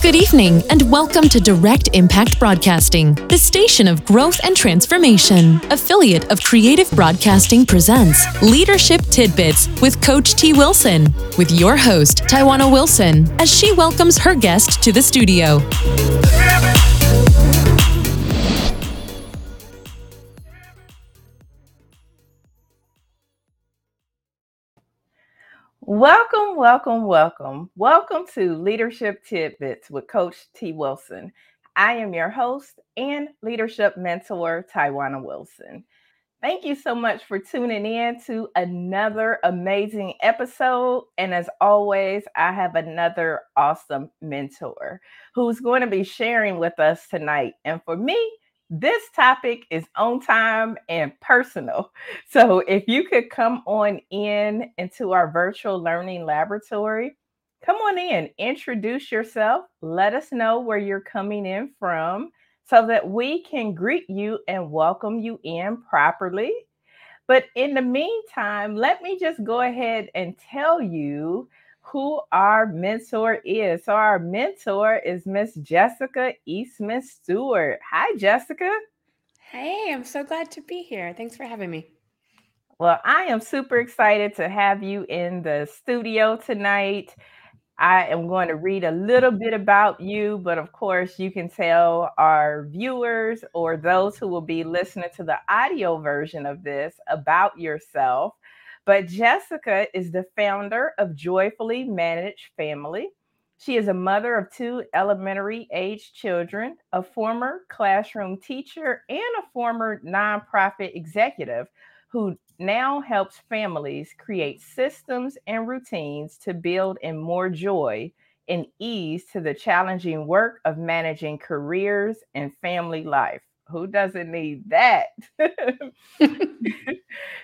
Good evening, and welcome to Direct Impact Broadcasting, the station of growth and transformation. Affiliate of Creative Broadcasting presents Leadership Tidbits with Coach T. Wilson, with your host, Taiwana Wilson, as she welcomes her guest to the studio. Welcome, welcome, welcome. Welcome to Leadership Tidbits with Coach T. Wilson. I am your host and leadership mentor, Taiwana Wilson. Thank you so much for tuning in to another amazing episode. And as always, I have another awesome mentor who's going to be sharing with us tonight. And for me, this topic is on time and personal. So if you could come on in into our virtual learning laboratory, come on in, introduce yourself, let us know where you're coming in from so that we can greet you and welcome you in properly. But in the meantime, let me just go ahead and tell you who our mentor is. So, our mentor is Miss Jessica Eastman Stewart. Hi, Jessica. Hey, I'm so glad to be here. Thanks for having me. Well, I am super excited to have you in the studio tonight. I am going to read a little bit about you, but of course, you can tell our viewers or those who will be listening to the audio version of this about yourself. But Jessica is the founder of Joyfully Managed Family. She is a mother of two elementary age children, a former classroom teacher, and a former nonprofit executive who now helps families create systems and routines to build in more joy and ease to the challenging work of managing careers and family life. Who doesn't need that?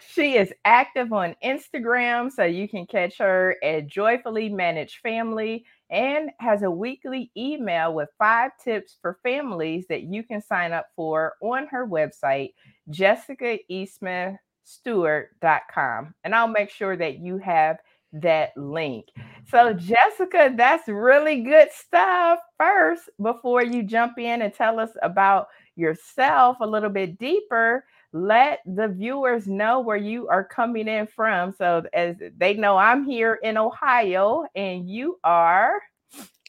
she is active on Instagram, so you can catch her at Joyfully Managed Family and has a weekly email with five tips for families that you can sign up for on her website, jessicaeastmanstewart.com. And I'll make sure that you have that link. So, Jessica, that's really good stuff. First, before you jump in and tell us about yourself a little bit deeper, let the viewers know where you are coming in from. So as they know, I'm here in Ohio and you are.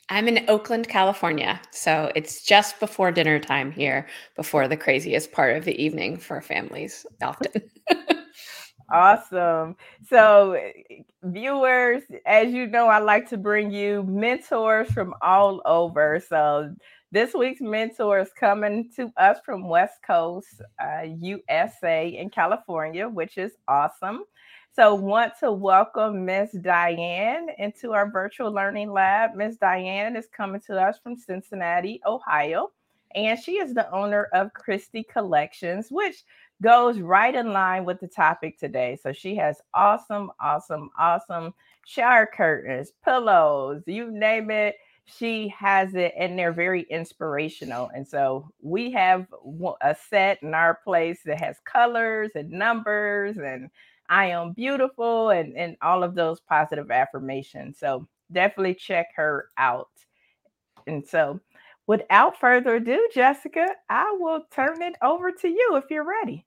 I'm in Oakland, California. So it's just before dinner time here, before the craziest part of the evening for families often. awesome. So, viewers, as you know, I like to bring you mentors from all over. So, this week's mentor is coming to us from West Coast, uh, USA in California, which is awesome. So, want to welcome Miss Diane into our virtual learning lab. Miss Diane is coming to us from Cincinnati, Ohio, and she is the owner of Christie Collections, which goes right in line with the topic today. So, she has awesome, awesome, awesome shower curtains, pillows, you name it she has it and they're very inspirational and so we have a set in our place that has colors and numbers and i am beautiful and and all of those positive affirmations so definitely check her out. And so without further ado jessica i will turn it over to you if you're ready.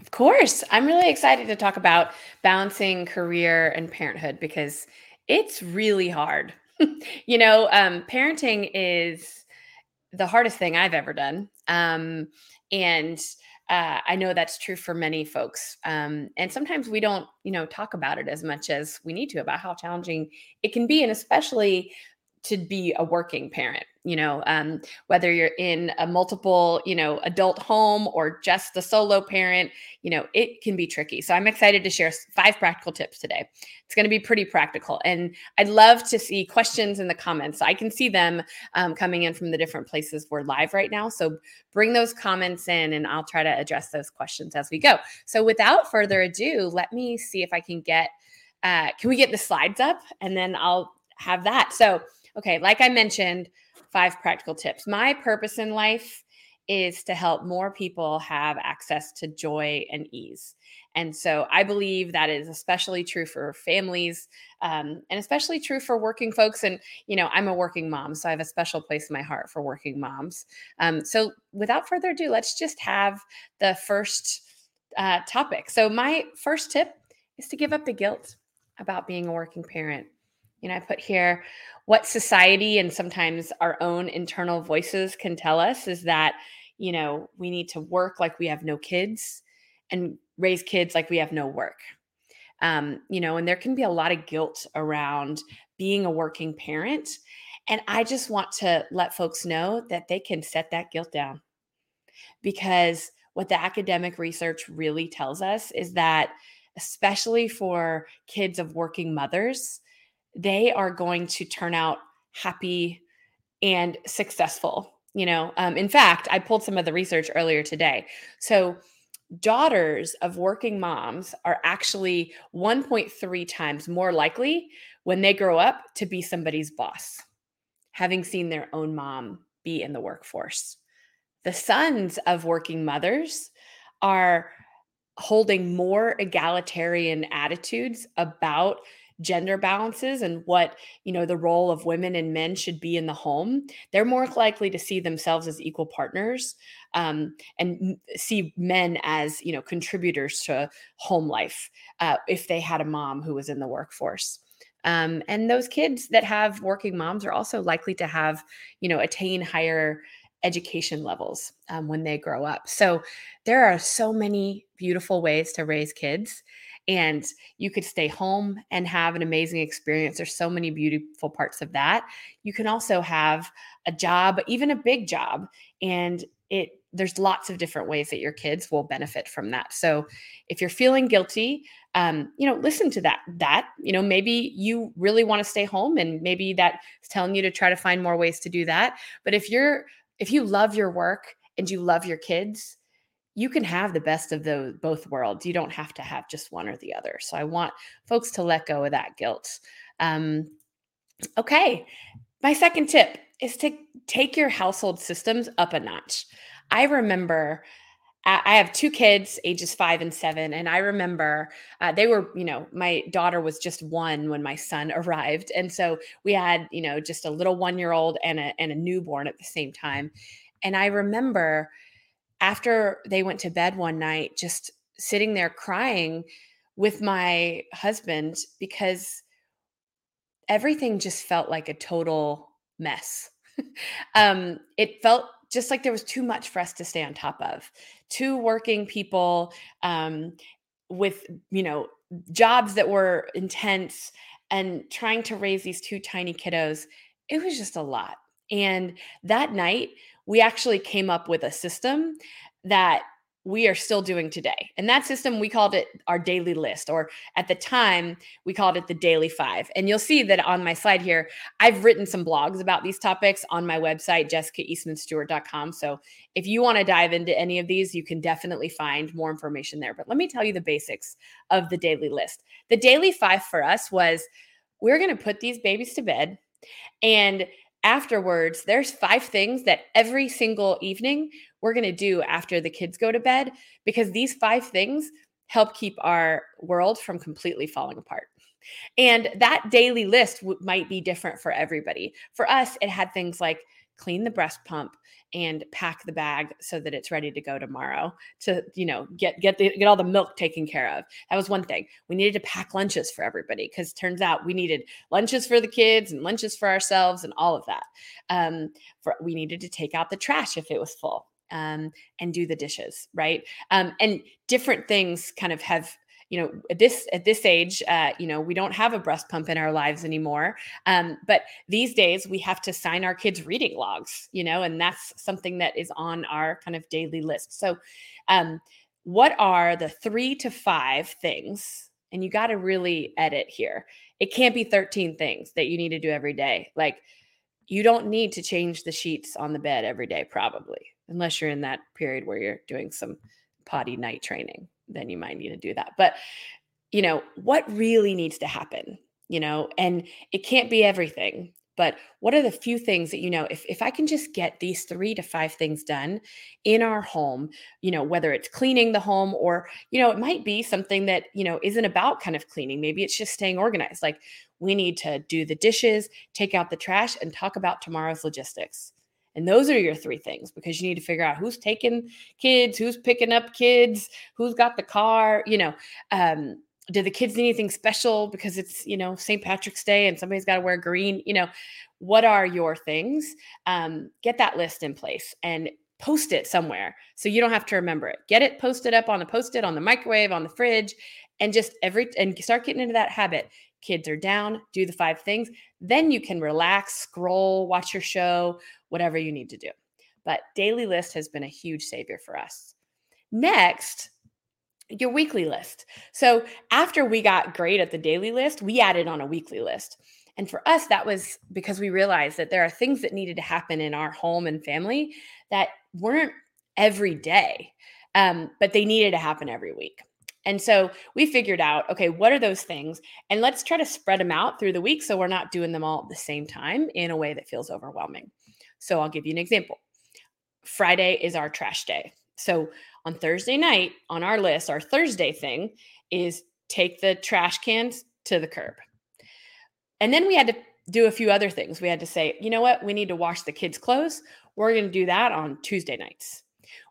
Of course i'm really excited to talk about balancing career and parenthood because it's really hard you know, um, parenting is the hardest thing I've ever done. Um, and uh, I know that's true for many folks. Um, and sometimes we don't, you know, talk about it as much as we need to about how challenging it can be. And especially to be a working parent you know um, whether you're in a multiple you know adult home or just a solo parent you know it can be tricky. So i'm excited to share five practical tips today. It's going to be pretty practical and i'd love to see questions in the comments. I can see them um, coming in from the different places we're live right now so bring those comments in and i'll try to address those questions as we go. So without further ado let me see if i can get uh, can we get the slides up? And then i'll have that. So Okay, like I mentioned, five practical tips. My purpose in life is to help more people have access to joy and ease. And so I believe that is especially true for families um, and especially true for working folks. And, you know, I'm a working mom, so I have a special place in my heart for working moms. Um, so without further ado, let's just have the first uh, topic. So, my first tip is to give up the guilt about being a working parent. You know, I put here what society and sometimes our own internal voices can tell us is that, you know, we need to work like we have no kids and raise kids like we have no work. Um, you know, and there can be a lot of guilt around being a working parent. And I just want to let folks know that they can set that guilt down because what the academic research really tells us is that, especially for kids of working mothers, they are going to turn out happy and successful. You know, um, in fact, I pulled some of the research earlier today. So, daughters of working moms are actually 1.3 times more likely when they grow up to be somebody's boss, having seen their own mom be in the workforce. The sons of working mothers are holding more egalitarian attitudes about gender balances and what you know the role of women and men should be in the home they're more likely to see themselves as equal partners um, and see men as you know contributors to home life uh, if they had a mom who was in the workforce. Um, and those kids that have working moms are also likely to have you know attain higher education levels um, when they grow up. So there are so many beautiful ways to raise kids and you could stay home and have an amazing experience. There's so many beautiful parts of that. You can also have a job, even a big job, and it there's lots of different ways that your kids will benefit from that. So if you're feeling guilty, um, you know, listen to that. That you know, maybe you really want to stay home, and maybe that's telling you to try to find more ways to do that. But if you're if you love your work and you love your kids, you can have the best of those both worlds. You don't have to have just one or the other. So I want folks to let go of that guilt. Um, okay, my second tip is to take your household systems up a notch. I remember I have two kids, ages five and seven. And I remember uh, they were, you know, my daughter was just one when my son arrived. And so we had, you know, just a little one year old and a, and a newborn at the same time. And I remember after they went to bed one night, just sitting there crying with my husband because everything just felt like a total mess. um, it felt just like there was too much for us to stay on top of. Two working people um, with, you know, jobs that were intense and trying to raise these two tiny kiddos. It was just a lot. And that night, we actually came up with a system that we are still doing today. And that system, we called it our daily list, or at the time, we called it the daily five. And you'll see that on my slide here, I've written some blogs about these topics on my website, jessicaeastmanstewart.com. So if you want to dive into any of these, you can definitely find more information there. But let me tell you the basics of the daily list. The daily five for us was we're going to put these babies to bed and afterwards, there's five things that every single evening we're going to do after the kids go to bed because these five things help keep our world from completely falling apart. And that daily list w- might be different for everybody. For us, it had things like clean the breast pump and pack the bag so that it's ready to go tomorrow to you know get get the, get all the milk taken care of. That was one thing. We needed to pack lunches for everybody because turns out we needed lunches for the kids and lunches for ourselves and all of that. Um, for we needed to take out the trash if it was full um, and do the dishes right? Um, and different things kind of have you know at this at this age uh, you know we don't have a breast pump in our lives anymore. Um, but these days we have to sign our kids reading logs you know and that's something that is on our kind of daily list. So um, what are the three to five things and you got to really edit here. It can't be 13 things that you need to do every day. Like you don't need to change the sheets on the bed every day probably unless you're in that period where you're doing some potty night training then you might need to do that. But, you know, what really needs to happen, you know, and it can't be everything, but what are the few things that you know if, if i can just get these three to five things done in our home you know whether it's cleaning the home or you know it might be something that you know isn't about kind of cleaning. Maybe it's just staying organized. Like we need to do the dishes take out the trash and talk about tomorrow's logistics and those are your three things because you need to figure out who's taking kids who's picking up kids who's got the car you know um, do the kids need anything special? Because it's you know st patrick's day and somebody's got to wear green you know what are your things? Um, get that list in place and post it somewhere so you don't have to remember it. Get it posted up on the post-it on the microwave on the fridge and just every and start getting into that habit kids are down do the five things then you can relax scroll watch your show whatever you need to do but daily list has been a huge savior for us next your weekly list. So after we got great at the daily list, we added on a weekly list. And for us, that was because we realized that there are things that needed to happen in our home and family that weren't every day, um, but they needed to happen every week. And so we figured out, okay, what are those things? And let's try to spread them out through the week so we're not doing them all at the same time in a way that feels overwhelming. So I'll give you an example. Friday is our trash day. So on Thursday night on our list, our Thursday thing is take the trash cans to the curb. And then we had to do a few other things. We had to say, you know what? We need to wash the kids' clothes. We're going to do that on Tuesday nights.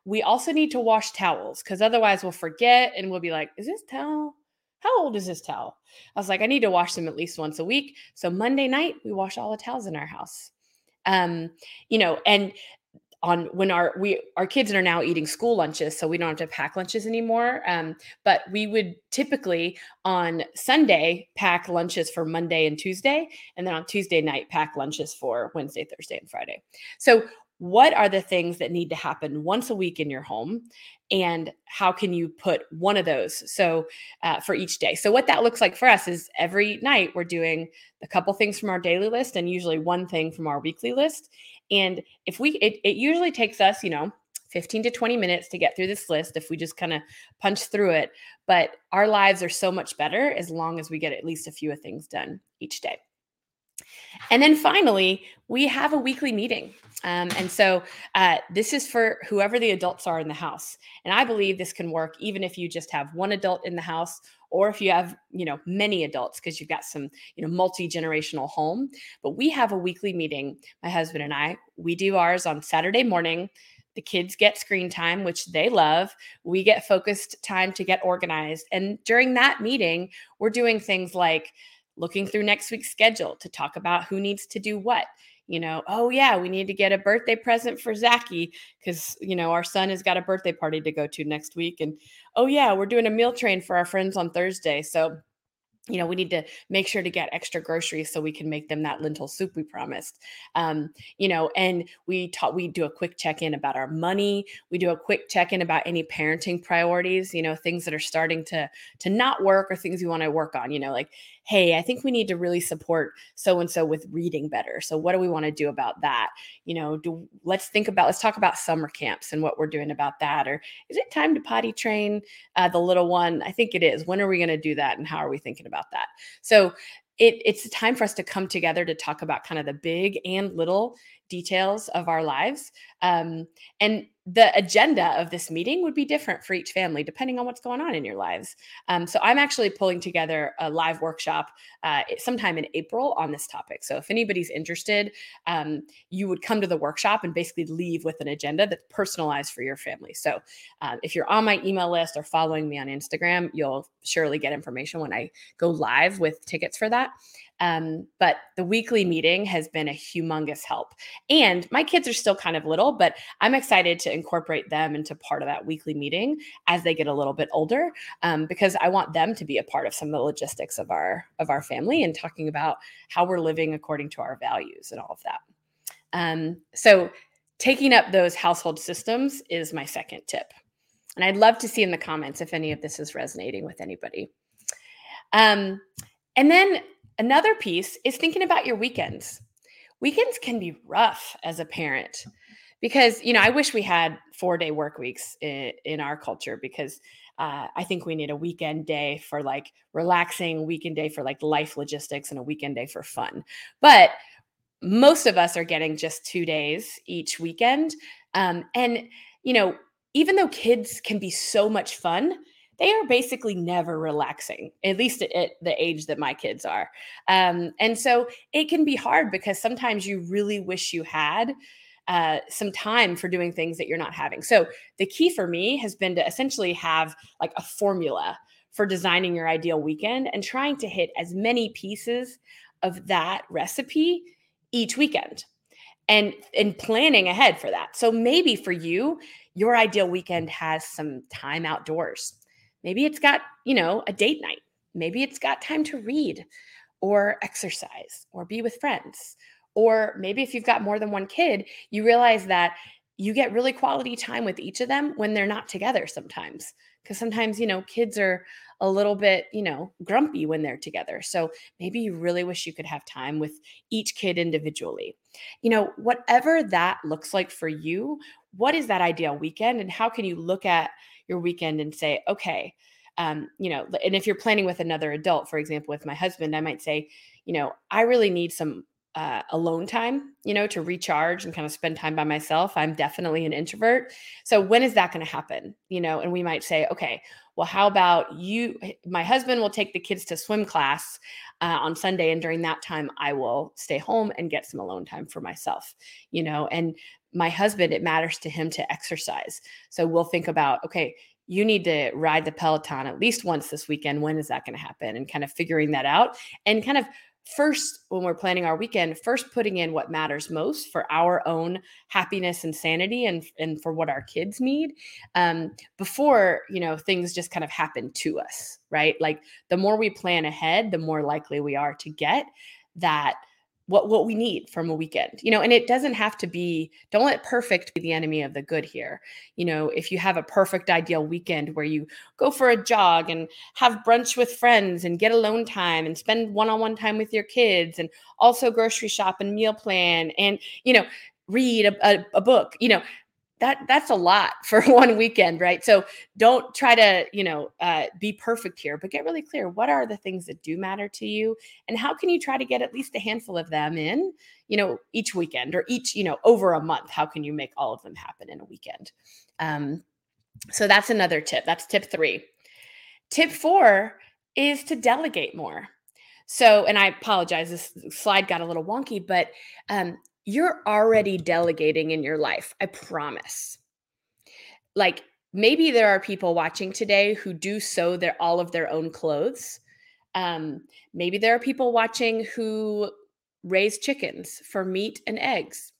We also need to wash towels because otherwise we'll forget and we'll be like, is this towel? How old is this towel? I was like, I need to wash them at least once a week. So Monday night, we wash all the towels in our house. Um, you know, and on when our we our kids are now eating school lunches so we don't have to pack lunches anymore um, but we would typically on sunday pack lunches for monday and tuesday and then on tuesday night pack lunches for wednesday thursday and friday so what are the things that need to happen once a week in your home and how can you put one of those so uh, for each day so what that looks like for us is every night we're doing a couple things from our daily list and usually one thing from our weekly list and if we, it, it usually takes us, you know, 15 to 20 minutes to get through this list if we just kind of punch through it. But our lives are so much better as long as we get at least a few of things done each day. And then finally, we have a weekly meeting. Um, and so uh, this is for whoever the adults are in the house. And I believe this can work even if you just have one adult in the house or if you have, you know, many adults because you've got some, you know, multi-generational home. But we have a weekly meeting, my husband and I. We do ours on Saturday morning. The kids get screen time, which they love. We get focused time to get organized. And during that meeting, we're doing things like looking through next week's schedule to talk about who needs to do what you know, oh yeah, we need to get a birthday present for Zachy because you know our son has got a birthday party to go to next week, and oh yeah, we're doing a meal train for our friends on Thursday. So you know we need to make sure to get extra groceries so we can make them that lentil soup we promised. Um, you know and we taught we do a quick check-in about our money. We do a quick check-in about any parenting priorities you know things that are starting to to not work or things we want to work on you know like hey i think we need to really support so and so with reading better so what do we want to do about that? You know do let's think about let's talk about summer camps and what we're doing about that or is it time to potty train uh, the little one? I think it is. When are we going to do that and how are we thinking about that. So it, it's a time for us to come together to talk about kind of the big and little details of our lives um, and the agenda of this meeting would be different for each family depending on what's going on in your lives. Um, so I'm actually pulling together a live workshop uh, sometime in April on this topic. So if anybody's interested, um, you would come to the workshop and basically leave with an agenda that's personalized for your family. So uh, if you're on my email list or following me on Instagram, you'll surely get information when I go live with tickets for that. Um, but the weekly meeting has been a humongous help. And my kids are still kind of little, but I'm excited to incorporate them into part of that weekly meeting as they get a little bit older, um, because I want them to be a part of some of the logistics of our of our family and talking about how we're living according to our values and all of that. Um, so taking up those household systems is my second tip. And I'd love to see in the comments if any of this is resonating with anybody. Um, and then Another piece is thinking about your weekends. Weekends can be rough as a parent because, you know, I wish we had four day work weeks in, in our culture because uh, I think we need a weekend day for like relaxing, weekend day for like life logistics, and a weekend day for fun. But most of us are getting just two days each weekend. Um, and, you know, even though kids can be so much fun, they are basically never relaxing, at least at, the age that my kids are. Um, and so it can be hard because sometimes you really wish you had uh, some time for doing things that you're not having. So the key for me has been to essentially have like a formula for designing your ideal weekend and trying to hit as many pieces of that recipe each weekend and and planning ahead for that. So maybe for you, your ideal weekend has some time outdoors. Maybe it's got, you know, a date night. Maybe it's got time to read or exercise or be with friends. Or maybe if you've got more than one kid, you realize that you get really quality time with each of them when they're not together sometimes because sometimes you know kids are a little bit you know grumpy when they're together so maybe you really wish you could have time with each kid individually you know whatever that looks like for you what is that ideal weekend and how can you look at your weekend and say okay um, you know and if you're planning with another adult for example with my husband i might say you know i really need some uh, alone time, you know, to recharge and kind of spend time by myself. I'm definitely an introvert. So when is that going to happen? You know, and we might say, okay, well, how about you? My husband will take the kids to swim class uh, on Sunday. And during that time, I will stay home and get some alone time for myself, you know, and my husband, it matters to him to exercise. So we'll think about, okay, you need to ride the Peloton at least once this weekend. When is that going to happen? And kind of figuring that out and kind of first when we're planning our weekend first putting in what matters most for our own happiness and sanity and and for what our kids need um, before you know things just kind of happen to us right like the more we plan ahead the more likely we are to get that what what we need from a weekend you know and it doesn't have to be don't let perfect be the enemy of the good here. You know if you have a perfect ideal weekend where you go for a jog and have brunch with friends and get alone time and spend one-on-one time with your kids and also grocery shop and meal plan and you know read a, a, a book you know that that's a lot for one weekend right? So don't try to you know uh, be perfect here but get really clear what are the things that do matter to you? And how can you try to get at least a handful of them in you know each weekend or each you know over a month? How can you make all of them happen in a weekend? Um, so that's another tip. That's tip three. Tip four is to delegate more. So and i apologize this slide got a little wonky but um, you're already delegating in your life. I promise. Like maybe there are people watching today who do sew their all of their own clothes. Um, maybe there are people watching who raise chickens for meat and eggs.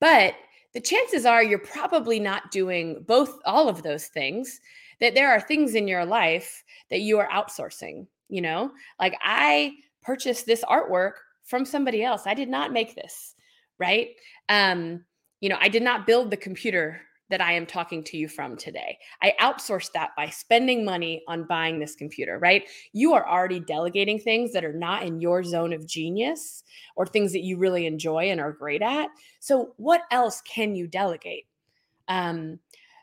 But the chances are you're probably not doing both all of those things that there are things in your life that you are outsourcing you know like i purchased this artwork from somebody else i did not make this right? Um, you know, I did not build the computer that I am talking to you from today. I outsourced that by spending money on buying this computer, right? You are already delegating things that are not in your zone of genius or things that you really enjoy and are great at. So what else can you delegate? Um,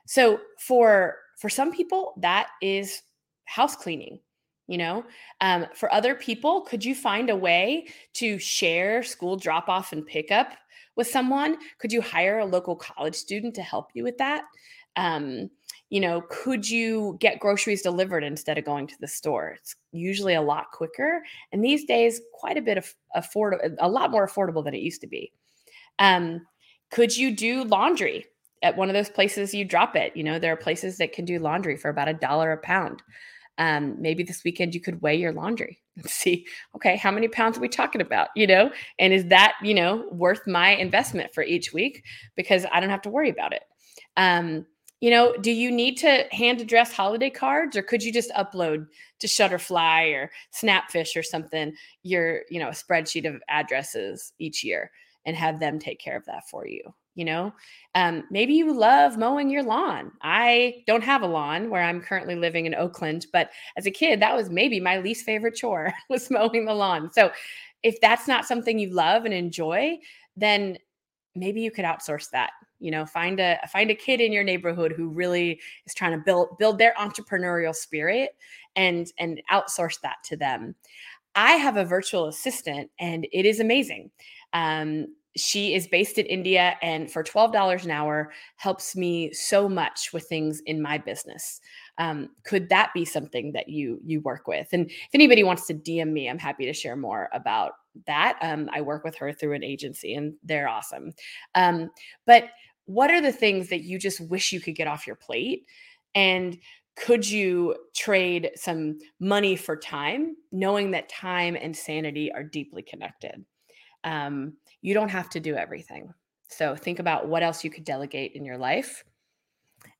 so for for some people that is house cleaning you know um, for other people could you find a way to share school drop off and pickup with someone? Could you hire a local college student to help you with that? Um, you know, could you get groceries delivered instead of going to the store? It's usually a lot quicker, and these days, quite a bit of affordable, a lot more affordable than it used to be. Um, could you do laundry at one of those places you drop it? You know, there are places that can do laundry for about a dollar a pound um, maybe this weekend you could weigh your laundry and see okay how many pounds are we talking about you know? And is that you know worth my investment for each week? Because i don't have to worry about it. Um, you know do you need to hand address holiday cards or could you just upload to shutterfly or snapfish or something your you know a spreadsheet of addresses each year and have them take care of that for you you know? Um, maybe you love mowing your lawn. I don't have a lawn where i'm currently living in oakland but as a kid that was maybe my least favorite chore was mowing the lawn. So if that's not something you love and enjoy then maybe you could outsource that you know? Find a find a kid in your neighborhood who really is trying to build build their entrepreneurial spirit and and outsource that to them. I have a virtual assistant and it is amazing. Um, she is based in India and for $12 an hour helps me so much with things in my business. Um, could that be something that you you work with? And if anybody wants to DM me, I'm happy to share more about that. Um, I work with her through an agency and they're awesome. Um, but what are the things that you just wish you could get off your plate? And could you trade some money for time, knowing that time and sanity are deeply connected? Um, you don't have to do everything. So think about what else you could delegate in your life.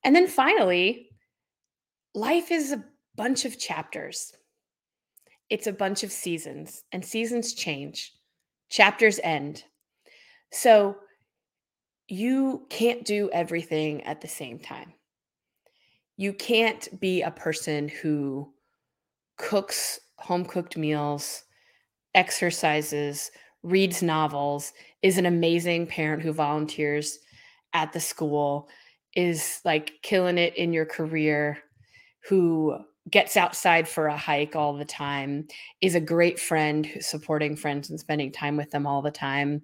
And then finally, life is a bunch of chapters. It's a bunch of seasons, and seasons change, chapters end. So you can't do everything at the same time. You can't be a person who cooks home cooked meals, exercises, reads novels, is an amazing parent who volunteers at the school, is like killing it in your career, who gets outside for a hike all the time, is a great friend supporting friends and spending time with them all the time,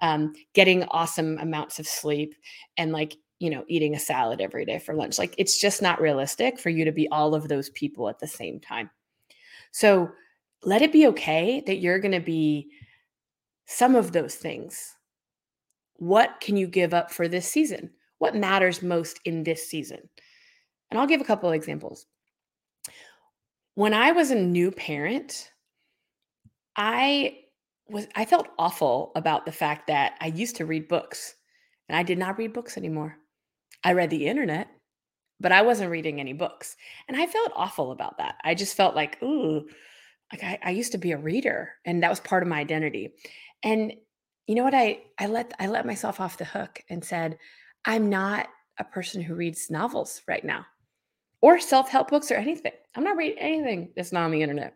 um, getting awesome amounts of sleep, and like, you know, eating a salad every day for lunch. Like, it's just not realistic for you to be all of those people at the same time. So, let it be okay that you're going to be some of those things. What can you give up for this season? What matters most in this season? And I'll give a couple of examples. When I was a new parent, I was I felt awful about the fact that I used to read books and I did not read books anymore. I read the internet, but I wasn't reading any books. And I felt awful about that. I just felt like, ooh, like I, I used to be a reader and that was part of my identity. And you know what I I let I let myself off the hook and said, I'm not a person who reads novels right now or self-help books or anything. I'm not reading anything that's not on the internet.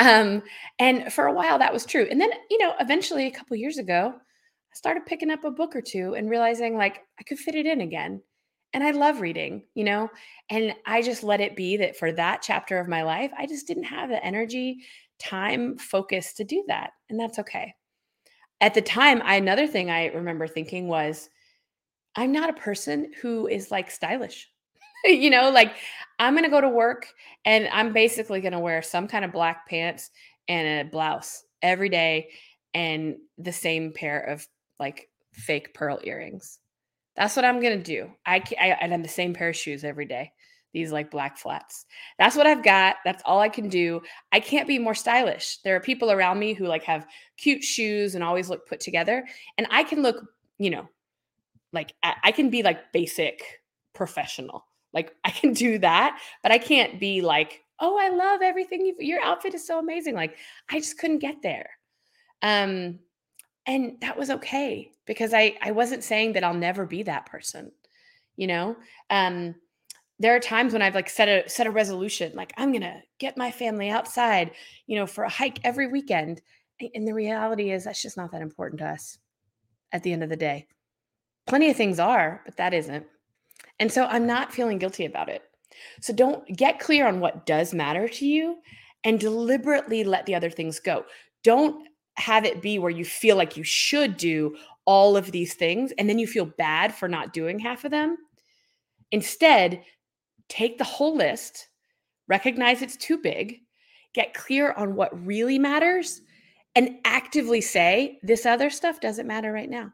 Um, and for a while that was true. And then, you know, eventually a couple years ago, I started picking up a book or two and realizing like I could fit it in again. And I love reading, you know, and I just let it be that for that chapter of my life, I just didn't have the energy, time, focus to do that. And that's okay at the time, I another thing I remember thinking was, I'm not a person who is like stylish. you know, like I'm going to go to work and I'm basically going to wear some kind of black pants and a blouse every day and the same pair of like fake pearl earrings. That's what I'm going to do. I, I and I'm the same pair of shoes every day these like black flats. That's what I've got. That's all I can do. I can't be more stylish. There are people around me who like have cute shoes and always look put together. And I can look, you know, like I, can be like basic professional. Like I can do that, but I can't be like, oh, I love everything. Your outfit is so amazing. Like I just couldn't get there. Um, and that was okay because I I wasn't saying that I'll never be that person, you know. Um, there are times when I've like set a set a resolution, like I'm gonna get my family outside, you know, for a hike every weekend. And the reality is that's just not that important to us at the end of the day. Plenty of things are, but that isn't. And so I'm not feeling guilty about it. So don't get clear on what does matter to you and deliberately let the other things go. Don't have it be where you feel like you should do all of these things and then you feel bad for not doing half of them. Instead, take the whole list, recognize it's too big, get clear on what really matters, and actively say, This other stuff doesn't matter right now.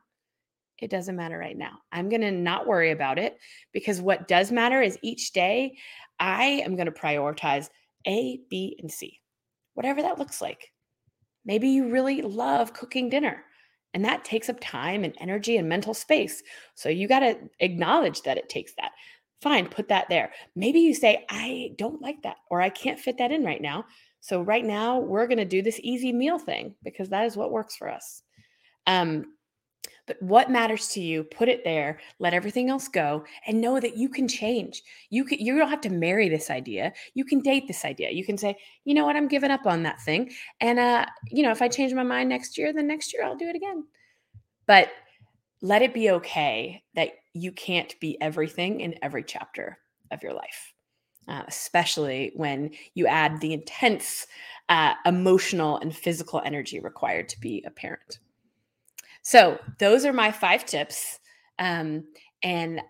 It doesn't matter right now. I'm going to not worry about it because what does matter is each day I am going to prioritize A, B, and C, whatever that looks like. Maybe you really love cooking dinner and that takes up time and energy and mental space. So you got to acknowledge that it takes that. Fine, put that there. Maybe you say, I don't like that, or I can't fit that in right now. So, right now, we're going to do this easy meal thing because that is what works for us. Um, but what matters to you, put it there, let everything else go, and know that you can change. You can, you don't have to marry this idea. You can date this idea. You can say, you know what, I'm giving up on that thing. And uh, you know, if I change my mind next year, then next year I'll do it again. But let it be okay that you can't be everything in every chapter of your life, uh, especially when you add the intense uh, emotional and physical energy required to be a parent. So, those are my five tips. Um, and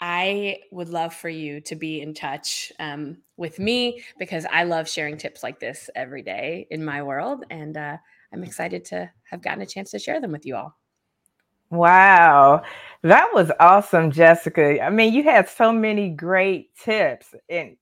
I would love for you to be in touch um, with me because I love sharing tips like this every day in my world. And uh, I'm excited to have gotten a chance to share them with you all. Wow. That was awesome, Jessica. I mean, you had so many great tips. And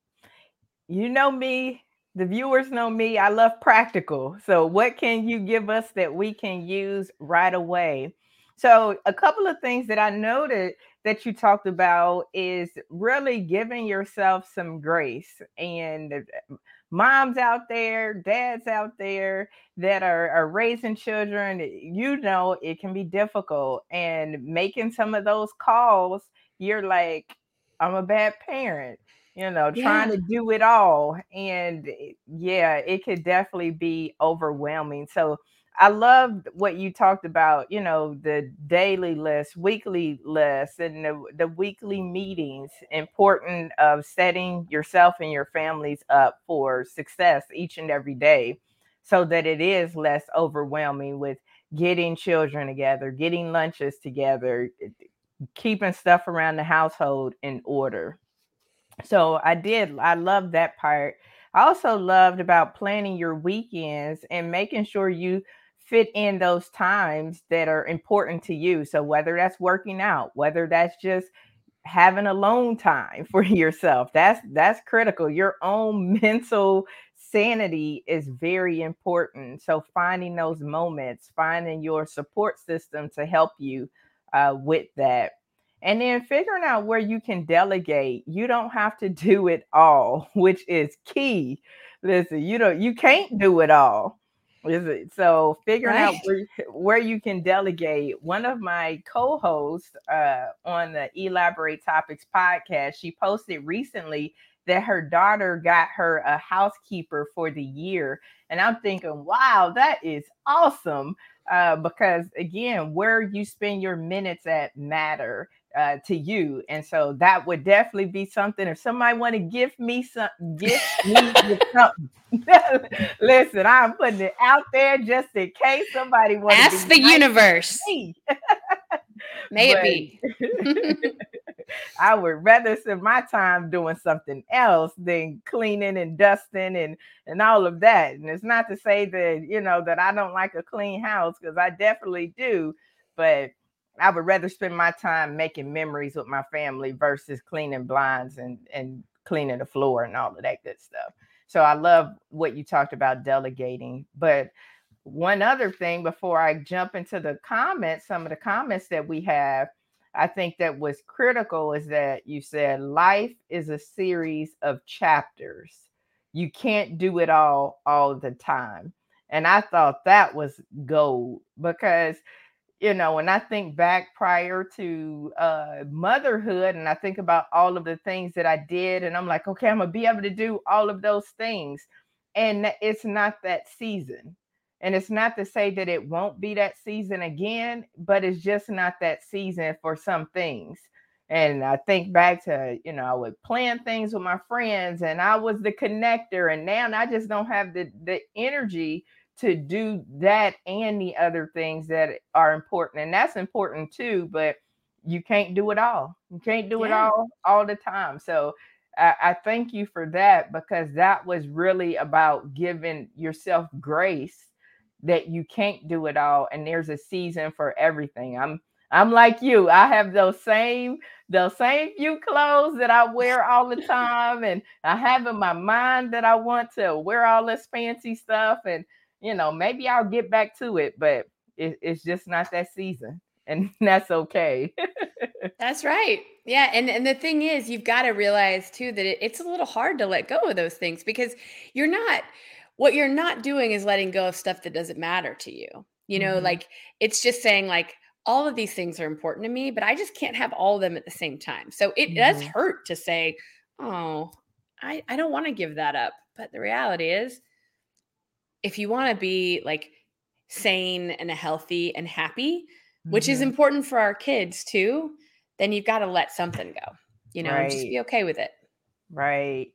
you know me, the viewers know me. I love practical. So, what can you give us that we can use right away? So, a couple of things that I noted that you talked about is really giving yourself some grace. And moms out there, dads out there that are, are raising children, you know, it can be difficult. And making some of those calls, you're like, I'm a bad parent you know, yeah. trying to do it all. And eh, yeah, it could definitely be overwhelming. So I loved what you talked about, you know, the daily list, weekly list, and the, the weekly meetings, important of setting yourself and your families up for success each and every day so that it is less overwhelming with getting children together, getting lunches together, eh, keeping stuff around the household in order. So I did, I love that part. I also loved about planning your weekends and making sure you fit in those times that are important to you. So whether that's working out, whether that's just having alone time for yourself, that's that's critical. Your own mental sanity is very important. So finding those moments, finding your support system to help you uh, with that. And then figuring out where you can delegate. You don't have to do it all, which is key. Listen, you don't you can't do it all. Is it? So figuring right. out where, where you can delegate. One of my co-hosts uh, on the Elaborate Topics podcast, she posted recently that her daughter got her a housekeeper for the year. And I'm thinking, wow, that is awesome. Uh, because again, where you spend your minutes at matter uh, to you. And so that would definitely be something. If somebody want to give me some, give me something. Listen, I'm putting it out there just in case somebody wants. Ask the universe. May it be. I would rather spend my time doing something else than cleaning and dusting and and all of that. And it's not to say that you know that I don't like a clean house because I definitely do, but I would rather spend my time making memories with my family versus cleaning blinds and and cleaning the floor and all of that good stuff. So I love what you talked about delegating. But one other thing before I jump into the comments, some of the comments that we have, I think that was critical is that you said life is a series of chapters. You can't do it all all the time. And I thought that was gold because you know, when I think back prior to uh, motherhood and I think about all of the things that I did, and I'm like, okay, I'm gonna be able to do all of those things. And it's not that season. And it's not to say that it won't be that season again, but it's just not that season for some things. And I think back to, you know, I would plan things with my friends and I was the connector. And now I just don't have the, the energy to do that and the other things that are important and that's important too but you can't do it all you can't do yeah. it all all the time so I, I thank you for that because that was really about giving yourself grace that you can't do it all and there's a season for everything i'm i'm like you i have those same those same few clothes that i wear all the time and i have in my mind that i want to wear all this fancy stuff and you know, maybe I'll get back to it, but it, it's just not that season. And that's okay. that's right. Yeah. And, and the thing is, you've got to realize too that it, it's a little hard to let go of those things because you're not, what you're not doing is letting go of stuff that doesn't matter to you. You know, mm-hmm. like it's just saying, like, all of these things are important to me, but I just can't have all of them at the same time. So it mm-hmm. does hurt to say, oh, I, I don't want to give that up. But the reality is, if you want to be like sane and healthy and happy, mm-hmm. which is mm-hmm. important for our kids too, then you've got to let something go, you know, right. just be okay with it. Right.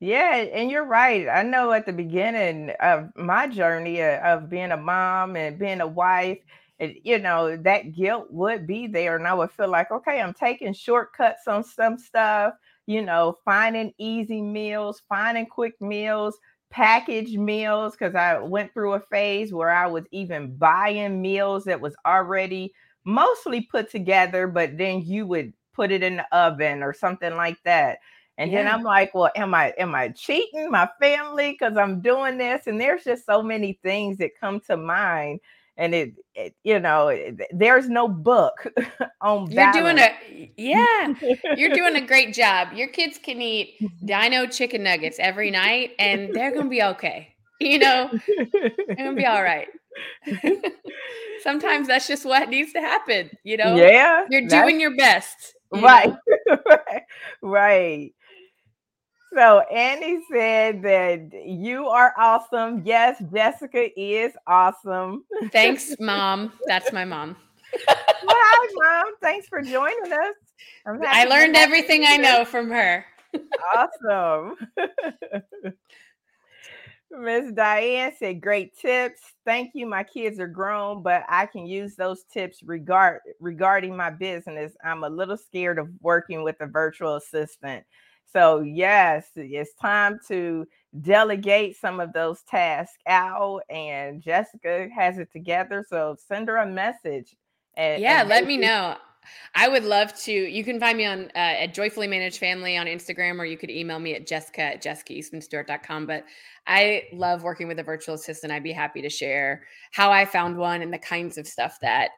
Yeah, and you're right. I know at the beginning of my journey uh, of being a mom and being a wife, it, you know, that guilt would be there. And I would feel like, okay, I'm taking shortcuts on some stuff, you know, finding easy meals, finding quick meals, packaged meals, because I went through a phase where I was even buying meals that was already mostly put together, but then you would put it in the oven or something like that. And yeah. then I'm like, well, am I am I cheating my family because I'm doing this? And there's just so many things that come to mind and it, it you know there's no book on you're doing a yeah you're doing a great job. Your kids can eat dino chicken nuggets every night and they're gonna be okay you know? They're gonna be all right. Sometimes that's just what needs to happen you know? Yeah you're doing your best you right right so Annie said that you are awesome. Yes, Jessica is awesome. Thanks, mom. That's my mom. Hi, mom. Thanks for joining us. I learned everything I know from her. awesome. Miss Diane said, "Great tips. Thank you. My kids are grown, but I can use those tips regard regarding my business. I'm a little scared of working with a virtual assistant." So, yes, it's time to delegate some of those tasks out. And Jessica has it together. So, send her a message. And, yeah, and let me know. I would love to. You can find me on uh, at Joyfully Managed Family on Instagram, or you could email me at jessica at jessicaeastmanstewart.com. But I love working with a virtual assistant. I'd be happy to share how I found one and the kinds of stuff that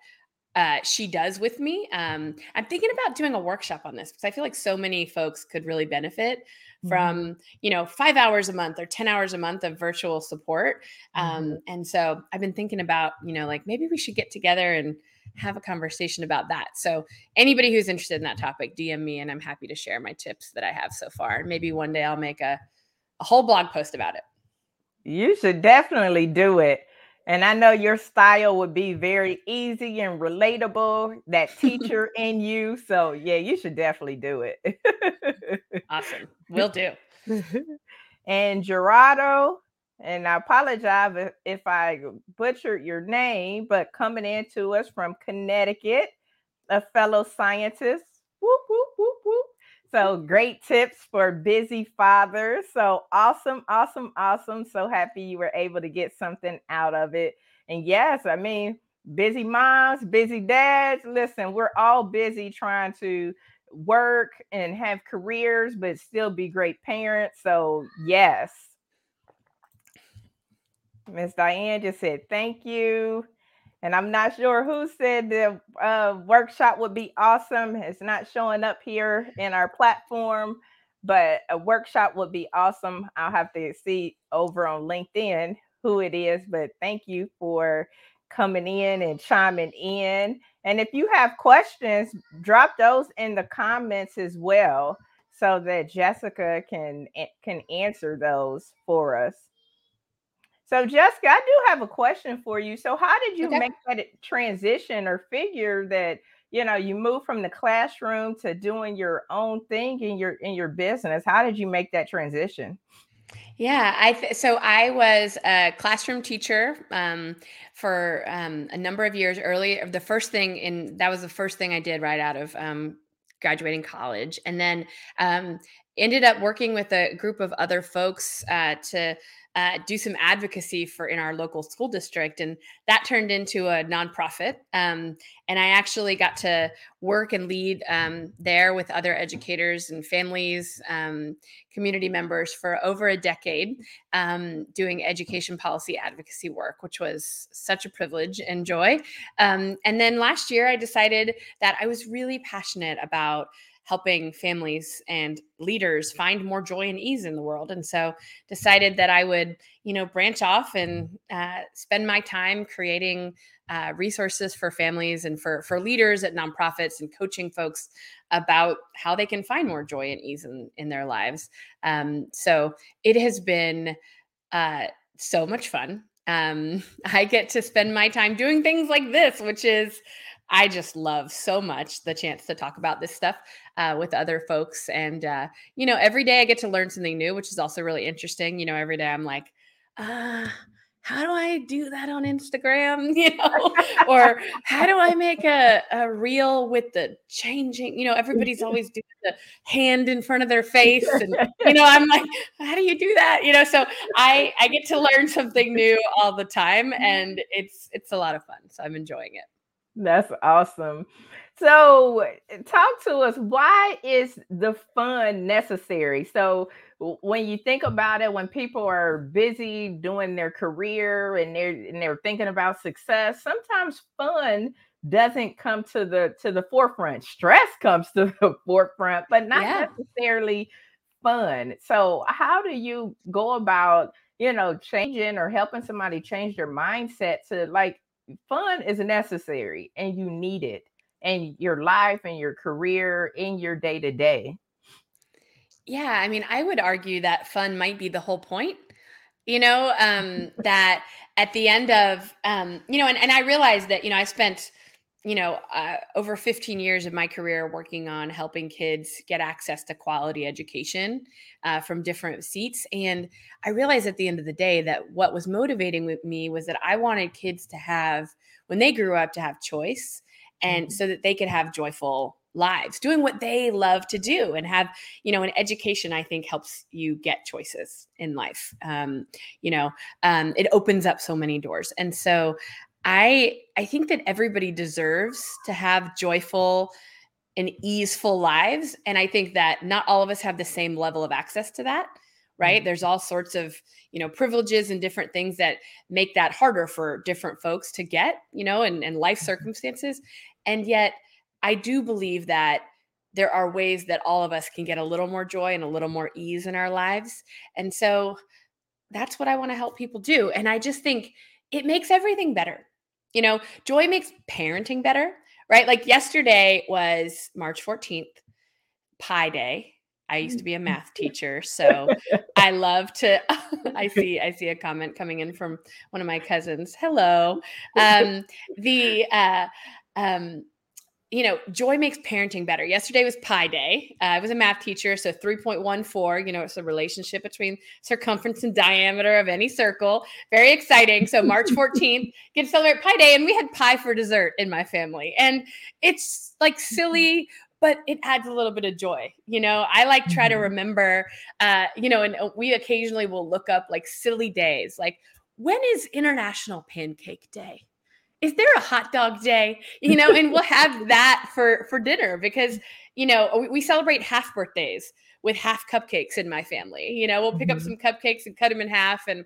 uh, she does with me. Um, I'm thinking about doing a workshop on this because I feel like so many folks could really benefit mm-hmm. from you know five hours a month or 10 hours a month of virtual support um, mm-hmm. and so i've been thinking about you know like maybe we should get together and have a conversation about that so anybody who's interested in that topic dm me and i'm happy to share my tips that i have so far maybe one day i'll make a, a whole blog post about it you should definitely do it and I know your style would be very easy and relatable, that teacher in you. So, yeah, you should definitely do it. awesome. Will do. and Gerardo, and I apologize if I butchered your name, but coming in to us from Connecticut, a fellow scientist. Whoop, whoop, whoop, whoop. So great tips for busy fathers. So awesome, awesome, awesome. So happy you were able to get something out of it. And yes, I mean, busy moms, busy dads. Listen, we're all busy trying to work and have careers, but still be great parents. So, yes. Miss Diane just said, thank you. And I'm not sure who said the uh, workshop would be awesome. It's not showing up here in our platform, but a workshop would be awesome. I'll have to see over on LinkedIn who it is, but thank you for coming in and chiming in. And if you have questions, drop those in the comments as well so that Jessica can can answer those for us. So, Jessica, I do have a question for you. So, how did you okay. make that transition or figure that you know you moved from the classroom to doing your own thing in your in your business? How did you make that transition? Yeah, I th- so I was a classroom teacher um, for um, a number of years. Early, the first thing in that was the first thing I did right out of um, graduating college, and then um, ended up working with a group of other folks uh, to uh, do some advocacy for in our local school district, and that turned into a nonprofit. Um, and I actually got to work and lead um, there with other educators and families, um, community members for over a decade, um, doing education policy advocacy work, which was such a privilege and joy. Um, and then last year, I decided that I was really passionate about helping families and leaders find more joy and ease in the world and so decided that i would you know branch off and uh, spend my time creating uh, resources for families and for for leaders at nonprofits and coaching folks about how they can find more joy and ease in, in their lives. Um, so it has been uh, so much fun. Um, i get to spend my time doing things like this which is I just love so much the chance to talk about this stuff uh, with other folks. And, uh, you know, every day I get to learn something new, which is also really interesting. You know, every day I'm like, ah, how do I do that on Instagram? You know, or how do I make a, a reel with the changing? You know, everybody's always doing the hand in front of their face. And, you know, I'm like, how do you do that? You know, so I I get to learn something new all the time and it's it's a lot of fun. So I'm enjoying it. That's awesome. So, talk to us. Why is the fun necessary? So, when you think about it, when people are busy doing their career and they're and they're thinking about success, sometimes fun doesn't come to the to the forefront. Stress comes to the forefront, but not yeah. necessarily fun. So, how do you go about, you know, changing or helping somebody change their mindset to like fun is necessary and you need it in your life and your career in your day to day. Yeah, I mean, I would argue that fun might be the whole point. You know, um, that at the end of, um, you know, and, and I realized that, you know, I spent, you know, uh, over 15 years of my career working on helping kids get access to quality education uh, from different seats. And I realized at the end of the day that what was motivating with me was that I wanted kids to have, when they grew up, to have choice and mm-hmm. so that they could have joyful lives doing what they love to do and have you know an education i think helps you get choices in life um, you know um, it opens up so many doors and so i i think that everybody deserves to have joyful and easeful lives and i think that not all of us have the same level of access to that right mm-hmm. there's all sorts of you know privileges and different things that make that harder for different folks to get you know and, and life mm-hmm. circumstances and yet I do believe that there are ways that all of us can get a little more joy and a little more ease in our lives. And so that's what I want to help people do. And I just think it makes everything better. You know, joy makes parenting better, right? Like yesterday was March 14th, Pi Day. I used to be a math teacher, so I love to. I see, I see a comment coming in from one of my cousins. Hello, um, the uh, um, you know, joy makes parenting better. Yesterday was Pi Day. Uh, I was a math teacher, so 3.14, you know, it's the relationship between circumference and diameter of any circle. Very exciting. So March 14th, get to celebrate Pi Day. And we had pie for dessert in my family. And it's like mm-hmm. silly, but it adds a little bit of joy. You know, I like try to mm-hmm. remember, uh, you know, and uh, we occasionally will look up like silly days, like when is International Pancake Day? Is there a hot dog day you know and we'll have that for for dinner because you know we, we, celebrate half birthdays with half cupcakes in my family you know we'll pick mm-hmm. up some cupcakes and cut them in half and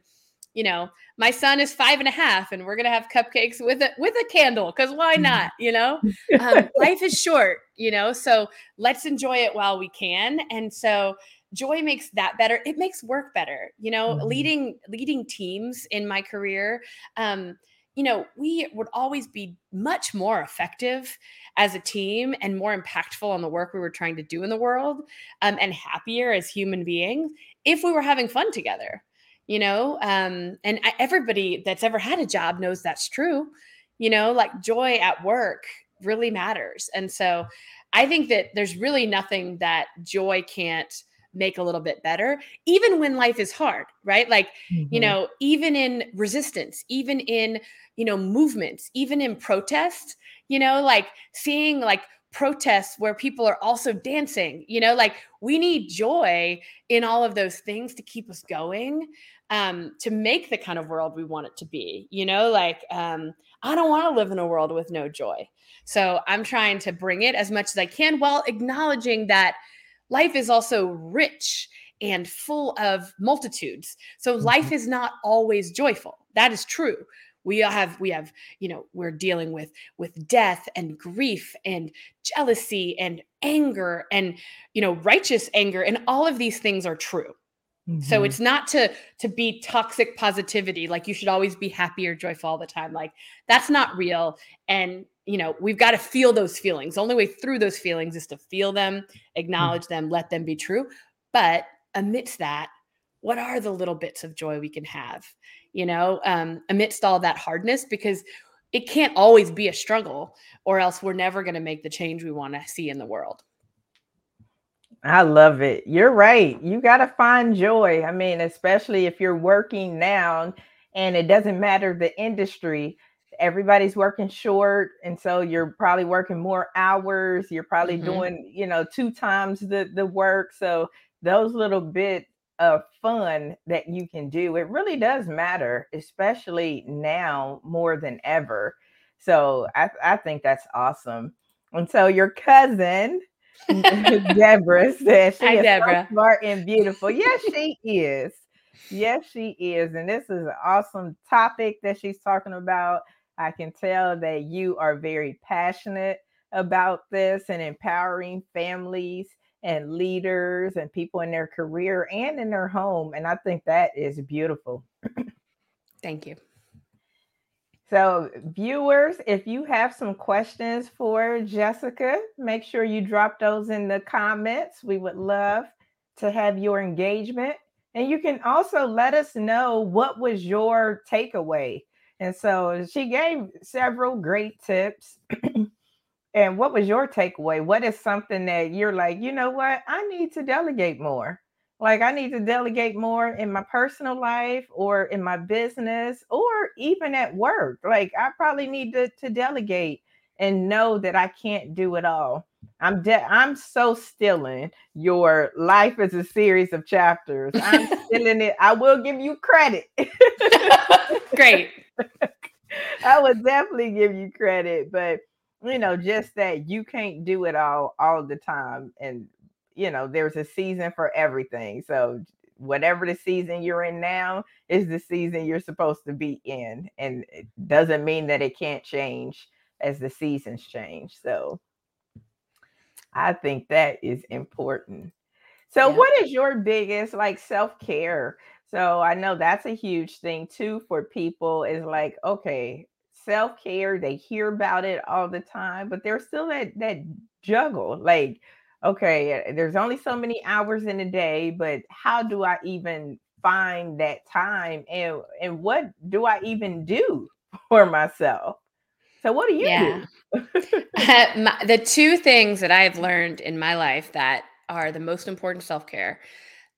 you know my son is five and a half and we're gonna have cupcakes with a with a candle because why mm-hmm. not you know um, life is short you know so let's enjoy it while we can and so joy makes that better it makes work better you know mm-hmm. leading leading teams in my career um you know, we would always be much more effective as a team and more impactful on the work we were trying to do in the world um, and happier as human beings if we were having fun together, you know? Um, and I, everybody that's ever had a job knows that's true, you know, like joy at work really matters. And so I think that there's really nothing that joy can't make a little bit better even when life is hard right? Like mm-hmm. you know even in resistance even in you know movements even in protest you know like seeing like protests where people are also dancing you know like we need joy in all of those things to keep us going um to make the kind of world we want it to be you know? Like um i don't want to live in a world with no joy. So i'm trying to bring it as much as i can while acknowledging that life is also rich and full of multitudes. So mm-hmm. life is not always joyful. That is true. We have we have, you know, we're dealing with with death and grief and jealousy and anger and you know, righteous anger and all of these things are true. Mm-hmm. So it's not to to be toxic positivity like you should always be happy or joyful all the time. Like that's not real and you know, we've got to feel those feelings. The only way through those feelings is to feel them, mm. acknowledge them, let them be true. But amidst that, what are the little bits of joy we can have, you know, um, amidst all that hardness? Because it can't always be a struggle, or else we're never going to make the change we want to see in the world. I love it. You're right. You got to find joy. I mean, especially if you're working now and it doesn't matter the industry everybody's working short and so you're probably working more hours you're probably mm-hmm. doing you know two times the the work so those little bit of fun that you can do it really does matter especially now more than ever so i, I think that's awesome and so your cousin deborah says she Hi, is Deborah. So smart and beautiful yes she is yes she is and this is an awesome topic that she's talking about I can tell that you are very passionate about this and empowering families and leaders and people in their career and in their home. And I think that is beautiful. Thank you. So, viewers, if you have some questions for Jessica, make sure you drop those in the comments. We would love to have your engagement. And you can also let us know what was your takeaway and so she gave several great tips. and what was your takeaway? What is something that you're like, you know what? I need to delegate more. Like, I need to delegate more in my personal life or in my business or even at work. Like, I probably need to, to delegate and know that I can't do it all. I'm de- I'm so stealing your life is a series of chapters. I'm stealing it. I will give you credit. Great. I would definitely give you credit, but you know, just that you can't do it all all the time. And you know, there's a season for everything. So whatever the season you're in now is the season you're supposed to be in. And it doesn't mean that it can't change as the seasons change. So I think that is important. So, yeah. what is your biggest like self care? So, I know that's a huge thing too for people is like, okay, self care, they hear about it all the time, but there's still that, that juggle. Like, okay, eh, there's only so many hours in a day, but how do I even find that time? And, and what do I even do for myself? So, what do you yeah. do? my, the two things that I've learned in my life that are the most important self care.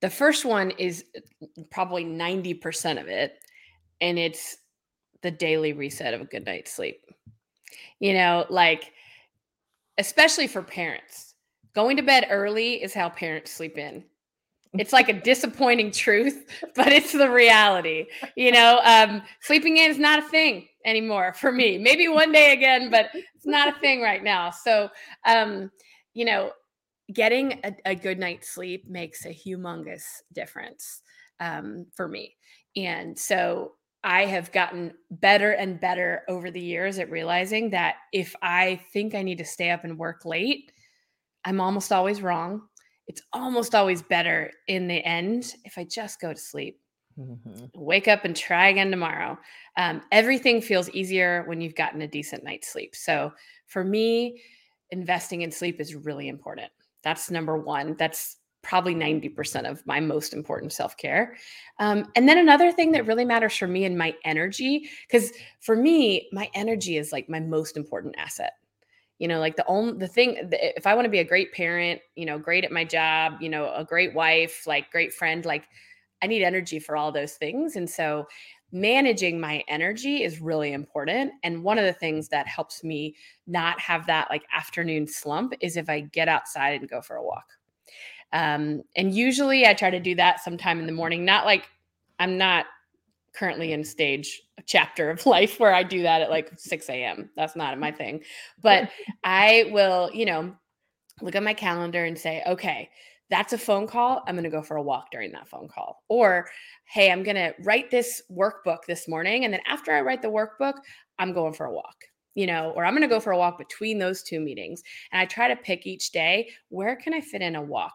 The first one is uh, probably 90% of it, and it's the daily reset of a good night's sleep. You know, like, especially for parents, going to bed early is how parents sleep in. It's like a disappointing truth, but it's the reality. You know, um, sleeping in is not a thing anymore for me. Maybe one day again, but it's not a thing right now. So, um, you know, getting a, a, good night's sleep makes a humongous difference um, for me. And so I have gotten better and better over the years at realizing that if I think I need to stay up and work late, I'm almost always wrong. It's almost always better in the end if I just go to sleep. Mm-hmm. Wake up and try again tomorrow. Um, everything feels easier when you've gotten a decent night's sleep. So for me, investing in sleep is really important. That's number one. That's probably 90% of my most important self care. Um, and then another thing that really matters for me and my energy, because for me, my energy is like my most important asset. You know, like the only the thing, if I want to be a great parent, you know, great at my job, you know, a great wife, like great friend, like I need energy for all those things. And so managing my energy is really important. And one of the things that helps me not have that like afternoon slump is if I get outside and go for a walk. Um, and usually I try to do that sometime in the morning, not like I'm not currently in stage chapter of life where I do that at like 6 a.m. That's not my thing. But I will, you know, look at my calendar and say, okay, that's a phone call. I'm going to go for a walk during that phone call. Or, hey, I'm going to write this workbook this morning. And then after I write the workbook, I'm going for a walk, you know, or I'm going to go for a walk between those two meetings. And I try to pick each day where can I fit in a walk?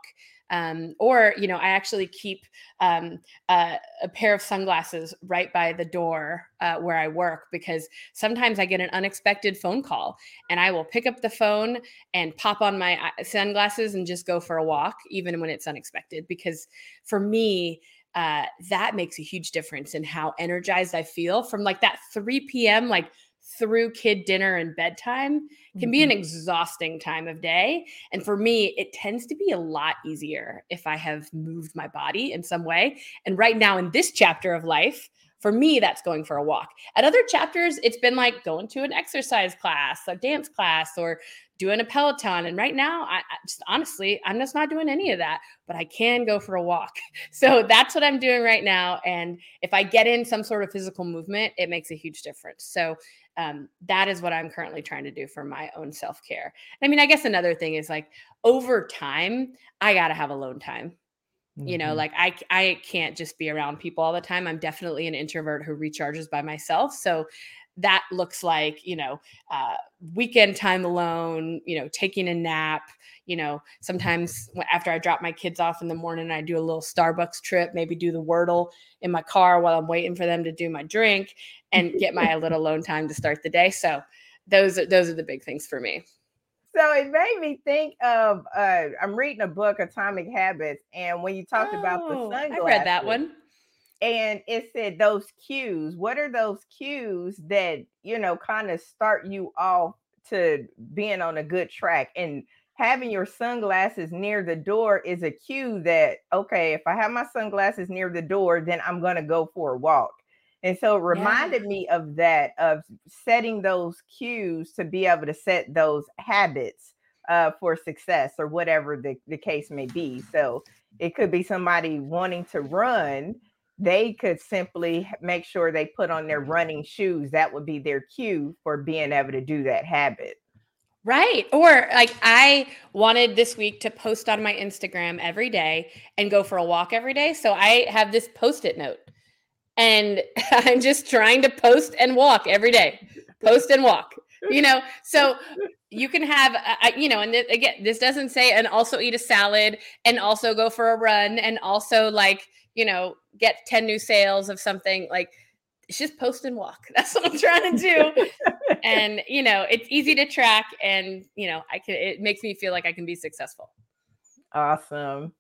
Um, or, you know, I actually keep um, uh, a pair of sunglasses right by the door uh, where I work because sometimes I get an unexpected phone call and I will pick up the phone and pop on my uh, sunglasses and just go for a walk, even when it's unexpected. Because for me, uh, that makes a huge difference in how energized I feel from like that 3 p.m. like through kid dinner and bedtime can mm-hmm. be an mm-hmm. exhausting time of day. And for me, it tends to be a lot easier if I have moved my body in some way. And right now, in this chapter of life, for me, that's going for a walk. At other chapters, it's been like going to an exercise class, a dance class, or doing a Peloton. And right now, I, I just honestly, I'm just not doing any of that, but I can go for a walk. So that's what I'm doing right now. And if I get in some sort of physical movement, it makes a huge difference. So um, that is what I'm currently trying to do for my own self care. I mean, I guess another thing is like over time, I got to have alone time. You know, mm-hmm. like I I can't just be around people all the time. I'm definitely an introvert who recharges by myself. So that looks like you know uh, weekend time alone you know taking a nap you know sometimes after i drop my kids off in the morning i do a little starbucks trip maybe do the wordle in my car while i'm waiting for them to do my drink and get my little alone time to start the day. So those are those are the big things for me. So it made me think of uh, i'm reading a book atomic habits and when you talked oh, about the sunglasses i read that one and it said those cues what are those cues that you know kind of start you off to being on a good track? And having your sunglasses near the door is a cue that okay if i have my sunglasses near the door then i'm going to go for a walk. And so it reminded yeah. me of that of setting those cues to be able to set those habits uh, for success or whatever the, the case may be. So it could be somebody wanting to run they could simply make sure they put on their running shoes. That would be their cue for being able to do that habit. Right. Or like I wanted this week to post on my Instagram every day and go for a walk every day. So I have this post it note and I'm just trying to post and walk every day, post and walk, you know? So you can have, you know, and th- again, this doesn't say and also eat a salad and also go for a run and also like, you know, get 10 new sales of something like it's just post and walk. That's what I'm trying to do. and, you know, it's easy to track and, you know, I can, it makes me feel like I can be successful. Awesome.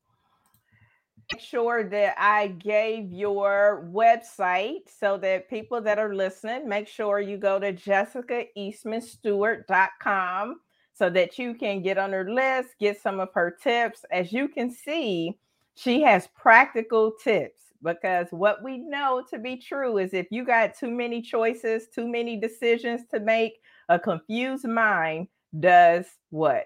Make sure that I gave your website so that people that are listening, make sure you go to jessicaeastmanstewart.com so that you can get on her list, get some of her tips. As you can see, she has practical tips because what we know to be true is if you got too many choices, too many decisions to make, a confused mind does what?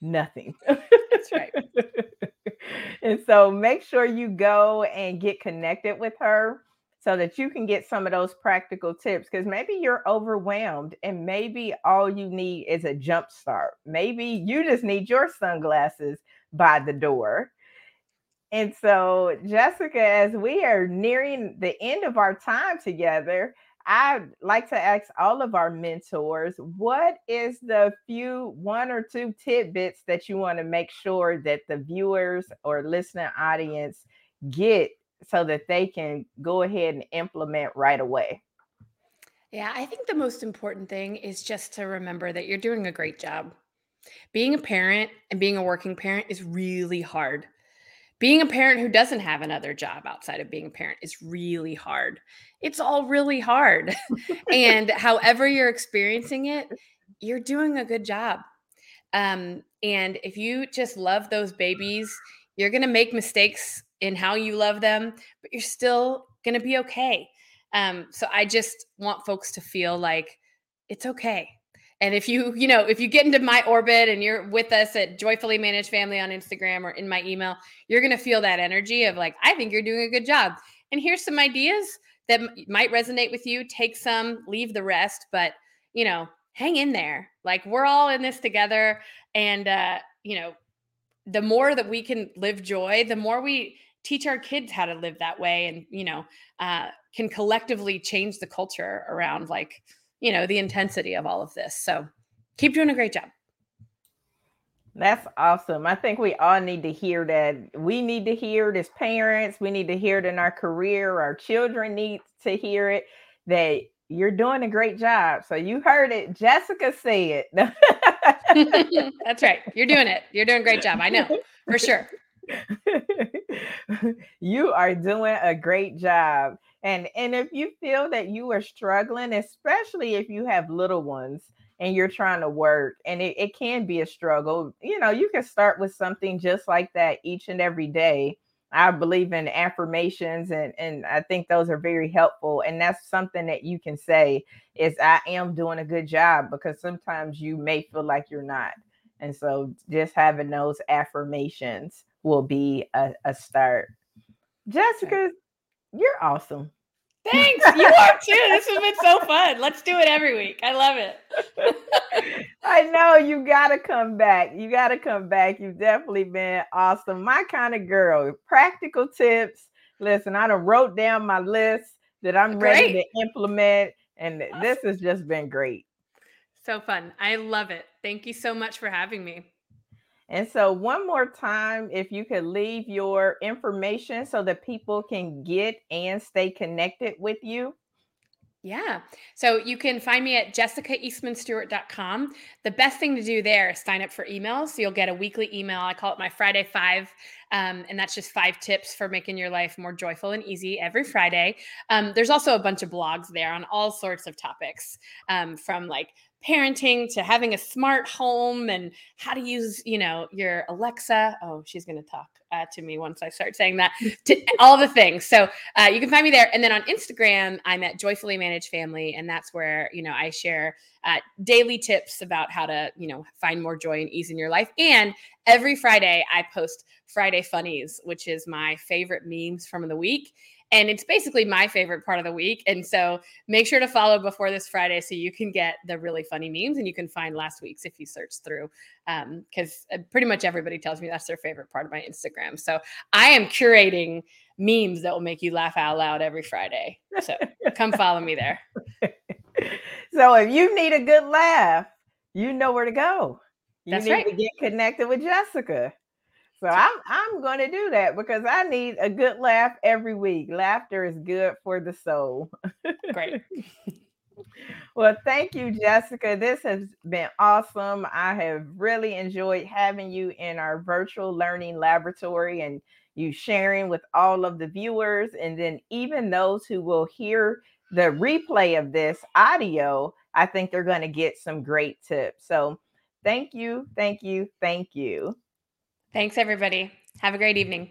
Nothing. That's right. and so make sure you go and get connected with her so that you can get some of those practical tips because maybe you're overwhelmed and maybe all you need is a jump start. Maybe you just need your sunglasses by the door and so, Jessica, as we are nearing the end of our time together, I'd like to ask all of our mentors what is the few one or two tidbits that you want to make sure that the viewers or listening audience get so that they can go ahead and implement right away? Yeah, I think the most important thing is just to remember that you're doing a great job. Being a parent and being a working parent is really hard being a parent who doesn't have another job outside of being a parent is really hard. It's all really hard. and however you're experiencing it, you're doing a good job. Um, and if you just love those babies, you're going to make mistakes in how you love them, but you're still going to be okay. Um, so I just want folks to feel like it's okay. And if you, you know, if you get into my orbit and you're with us at Joyfully Managed Family on Instagram or in my email, you're going to feel that energy of like, I think you're doing a good job. And here's some ideas that might resonate with you. Take some, leave the rest, but, you know, hang in there. Like we're all in this together. And, uh, you know, the more that we can live joy, the more we teach our kids how to live that way and, you know, uh, can collectively change the culture around like, you know the intensity of all of this so keep doing a great job that's awesome. I think we all need to hear that. We need to hear it as parents. We need to hear it in our career. Our children need to hear it that you're doing a great job. So you heard it. Jessica said. It. That's right. You're doing it. You're doing a great job. I know for sure. you are doing a great job. And and if you feel that you are struggling, especially if you have little ones and you're trying to work and it, it can be a struggle, you know, you can start with something just like that each and every day I believe in affirmations and and I think those are very helpful and that's something that you can say is I am doing a good job because sometimes you may feel like you're not. And so just having those affirmations will be a, a start. Jessica, you're awesome. Thanks. You are too. This has been so fun. Let's do it every week. I love it. I know you got to come back. You got to come back. You've definitely been awesome. My kind of girl. Practical tips. Listen, I done wrote down my list that I'm great. ready to implement. And awesome. this has just been great. So fun. I love it. Thank you so much for having me. And so, one more time, if you could leave your information so that people can get and stay connected with you. Yeah. So you can find me at jessicaeastmanstewart.com. The best thing to do there is sign up for emails. So you'll get a weekly email. I call it my Friday Five. Um, and that's just five tips for making your life more joyful and easy every Friday. Um, there's also a bunch of blogs there on all sorts of topics um, from like parenting to having a smart home and how to use you know your alexa. Oh she's going to talk uh, to me once i start saying that. To all the things. So uh, you can find me there. And then on instagram i'm at joyfully managed family and that's where you know i share uh, daily tips about how to you know find more joy and ease in your life. And every friday i post friday funnies which is my favorite memes from the week and it's basically my favorite part of the week. And so make sure to follow before this Friday so you can get the really funny memes and you can find last week's if you search through. Because um, pretty much everybody tells me that's their favorite part of my Instagram. So I am curating memes that will make you laugh out loud every Friday. So come follow me there. So if you need a good laugh, you know where to go. You That's need right. to get connected with Jessica. So I'm I'm going to do that because I need a good laugh every week. Laughter is good for the soul. Great. well, thank you, Jessica. This has been awesome. I have really enjoyed having you in our virtual learning laboratory and you sharing with all of the viewers, and then even those who will hear the replay of this audio. I think they're going to get some great tips. So, thank you, thank you, thank you. Thanks, everybody. Have a great evening.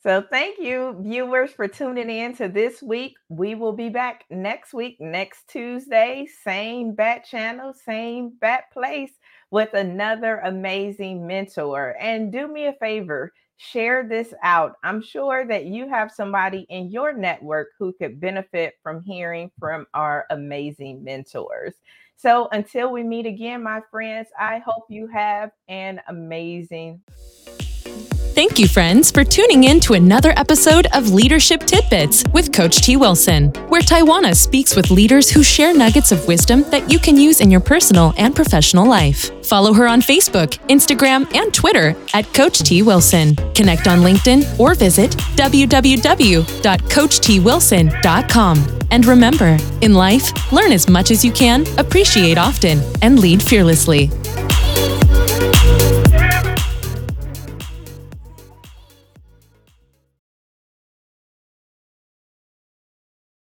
So, thank you, viewers, for tuning in to this week. We will be back next week, next Tuesday, same bat channel, same bat place with another amazing mentor. And do me a favor, share this out. I'm sure that you have somebody in your network who could benefit from hearing from our amazing mentors. So until we meet again, my friends, I hope you have an amazing. Thank you, friends, for tuning in to another episode of Leadership Tidbits with Coach T. Wilson, where Taiwana speaks with leaders who share nuggets of wisdom that you can use in your personal and professional life. Follow her on Facebook, Instagram, and Twitter at Coach T. Wilson. Connect on LinkedIn or visit www.coachtwilson.com. And remember, in life, learn as much as you can, appreciate often, and lead fearlessly.